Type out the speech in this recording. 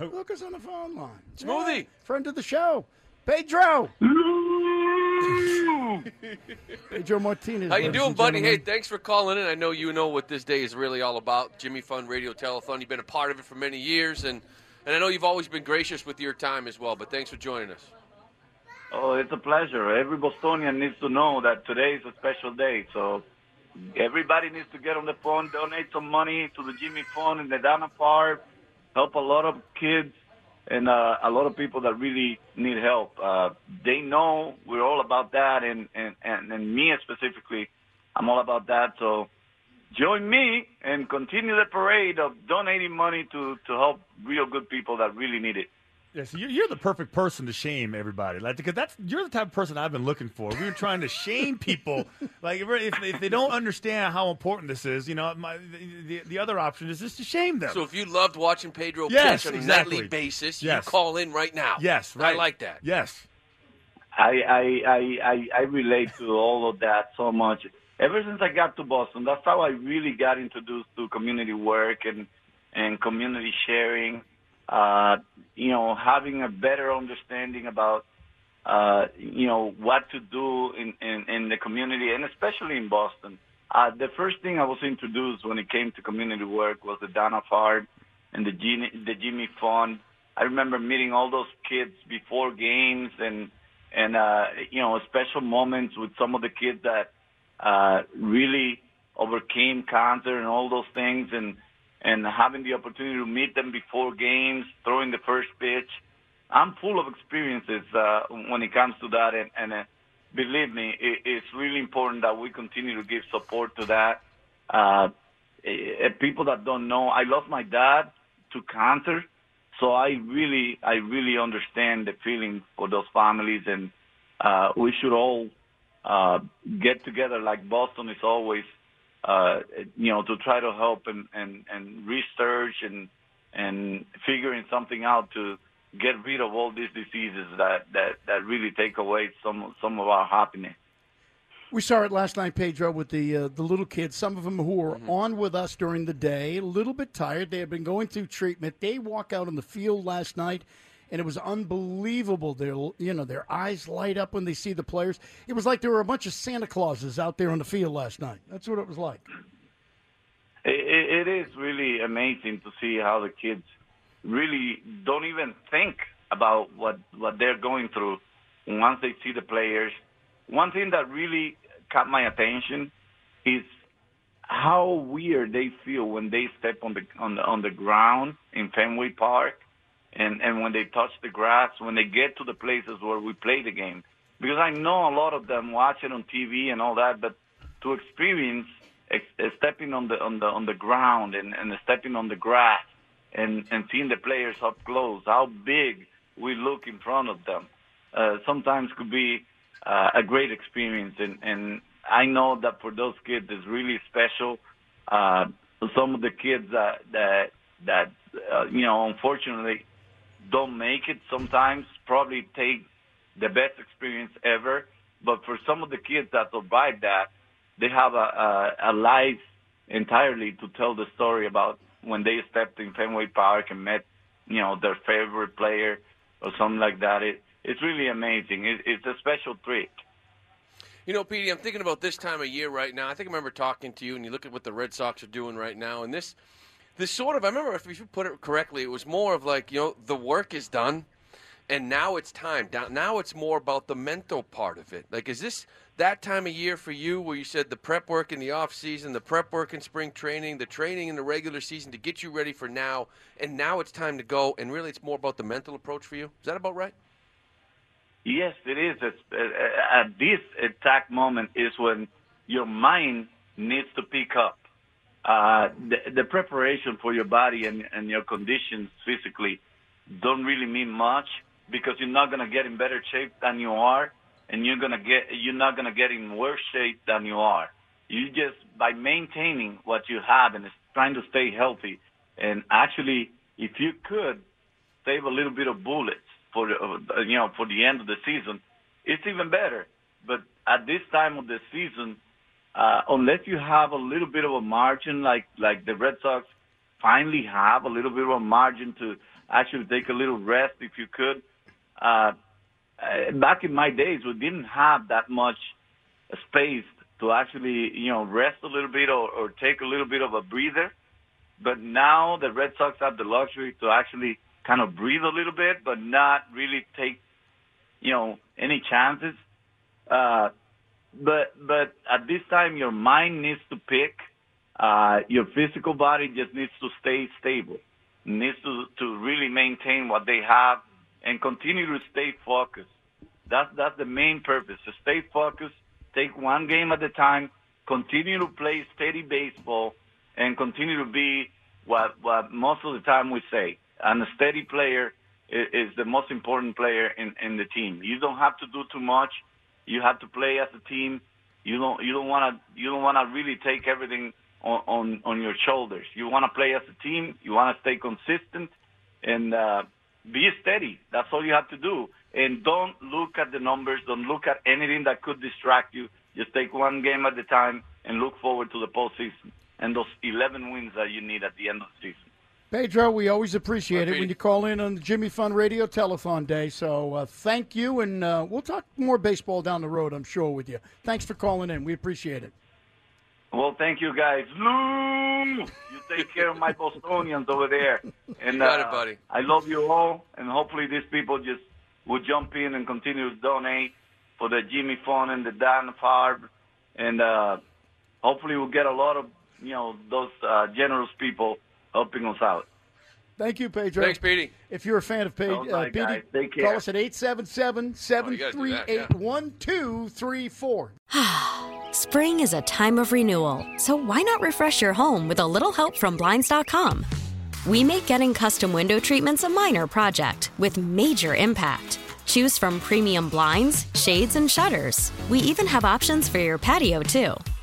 Look us on the phone line. Smoothie. Yeah, friend of the show. Pedro. Pedro Martinez. How you doing, and buddy? Hey, thanks for calling in. I know you know what this day is really all about. Jimmy Fund Radio Telethon. You've been a part of it for many years, and, and I know you've always been gracious with your time as well. But thanks for joining us. Oh, it's a pleasure. Every Bostonian needs to know that today is a special day. So everybody needs to get on the phone, donate some money to the Jimmy Fund in the Dana Park, help a lot of kids and uh, a lot of people that really need help. Uh, they know we're all about that, and, and, and, and me specifically, I'm all about that. So join me and continue the parade of donating money to, to help real good people that really need it. Yeah, so you're, you're the perfect person to shame everybody, like because that's you're the type of person I've been looking for. We were trying to shame people, like if, if if they don't understand how important this is, you know, my, the, the the other option is just to shame them. So if you loved watching Pedro Yes, pitch on a nightly basis, Yes. you call in right now. yes, right. I like that. Yes. I, I, I, I, I relate to all of that so much. Ever since I got to Boston, that's how I really got introduced to community work and, and community sharing. Uh, you know, having a better understanding about, uh, you know, what to do in, in, in the community and especially in Boston. Uh, the first thing I was introduced when it came to community work was the Dana-Farber and the Jimmy, the Jimmy Fund. I remember meeting all those kids before games and, and, uh, you know, special moments with some of the kids that, uh, really overcame cancer and all those things and, and having the opportunity to meet them before games, throwing the first pitch. I'm full of experiences, uh, when it comes to that and, and, uh, believe me, it, it's really important that we continue to give support to that. Uh, eh, people that don't know, I lost my dad to cancer, so I really, I really understand the feeling for those families, and uh, we should all uh, get together like Boston is always, uh, you know, to try to help and, and, and research and and figuring something out to get rid of all these diseases that, that, that really take away some some of our happiness. We saw it last night, Pedro, with the uh, the little kids. Some of them who were Mm-hmm. on with us during the day, a little bit tired. They had been going through treatment. They walk out on the field last night, and it was unbelievable. Their you know their eyes light up when they see the players. It was like there were a bunch of Santa Clauses out there on the field last night. That's what it was like. It, it is really amazing to see how the kids really don't even think about what what they're going through once they see the players. One thing that really caught my attention is how weird they feel when they step on the on the on the ground in Fenway Park, and and when they touch the grass, when they get to the places where we play the game. Because I know a lot of them watch it on TV and all that, but to experience ex- uh, stepping on the on the on the ground and, and stepping on the grass and and seeing the players up close, how big we look in front of them, uh, sometimes could be uh, a great experience. And and I know that for those kids, it's really special. Uh, some of the kids that that that uh, you know, unfortunately, don't make it. Sometimes probably take the best experience ever. But for some of the kids that survive that, they have a, a, a life entirely to tell the story about when they stepped in Fenway Park and met, you know, their favorite player or something like that. It, it's really amazing. It, it's a special treat. You know, Petey, I'm thinking about this time of year right now. I think I remember talking to you, and you look at what the Red Sox are doing right now, and this this sort of I remember if you put it correctly, it was more of like you know the work is done, and now it's time. Now it's more about the mental part of it. Like, is this that time of year for you where you said the prep work in the off season, the prep work in spring training, the training in the regular season to get you ready for now, and now it's time to go, and really it's more about the mental approach for you. Is that about right? Yes, it is. It's, uh, at this exact moment is when your mind needs to pick up. Uh, the, the preparation for your body and, and your conditions physically don't really mean much because you're not going to get in better shape than you are, and you're gonna get you're not going to get in worse shape than you are. You just by maintaining what you have and trying to stay healthy, and actually, if you could save a little bit of bullets for uh, you know for the end of the season, it's even better. But at this time of the season, uh, unless you have a little bit of a margin, like like the Red Sox finally have a little bit of a margin to actually take a little rest if you could. Uh, uh, back in my days, we didn't have that much space to actually, you know, rest a little bit or, or take a little bit of a breather. But now the Red Sox have the luxury to actually kind of breathe a little bit, but not really take, you know, any chances. Uh, but but at this time, your mind needs to pick. Uh, your physical body just needs to stay stable. Needs to to really maintain what they have and continue to stay focused. That's that's the main purpose. To stay focused, take one game at a time, continue to play steady baseball, and continue to be what what most of the time we say. And a steady player is, is the most important player in, in the team. You don't have to do too much. You have to play as a team. You don't you don't want to you don't want to really take everything on, on on your shoulders. You want to play as a team. You want to stay consistent, and uh, be steady. That's all you have to do. And don't look at the numbers. Don't look at anything that could distract you. Just take one game at a time and look forward to the postseason and those 11 wins that you need at the end of the season. Pedro, we always appreciate it when you call in on the Jimmy Fund Radio Telethon Day. So uh, thank you, and uh, we'll talk more baseball down the road, I'm sure, with you. Thanks for calling in. We appreciate it. Well, thank you, guys. Lou, you take care of my Bostonians over there. And you got uh, it, buddy. I love you all, and hopefully these people just will jump in and continue to donate for the Jimmy Fund and the Dana-Farber, and uh, hopefully we'll get a lot of you know those uh, generous people helping us out. Thank you, Pedro. Thanks, Petey. If you're a fan of Pedro, uh, Petey, call us at 877 738 1234. Spring is a time of renewal, so why not refresh your home with a little help from Blinds.com? We make getting custom window treatments a minor project with major impact. Choose from premium blinds, shades, and shutters. We even have options for your patio, too.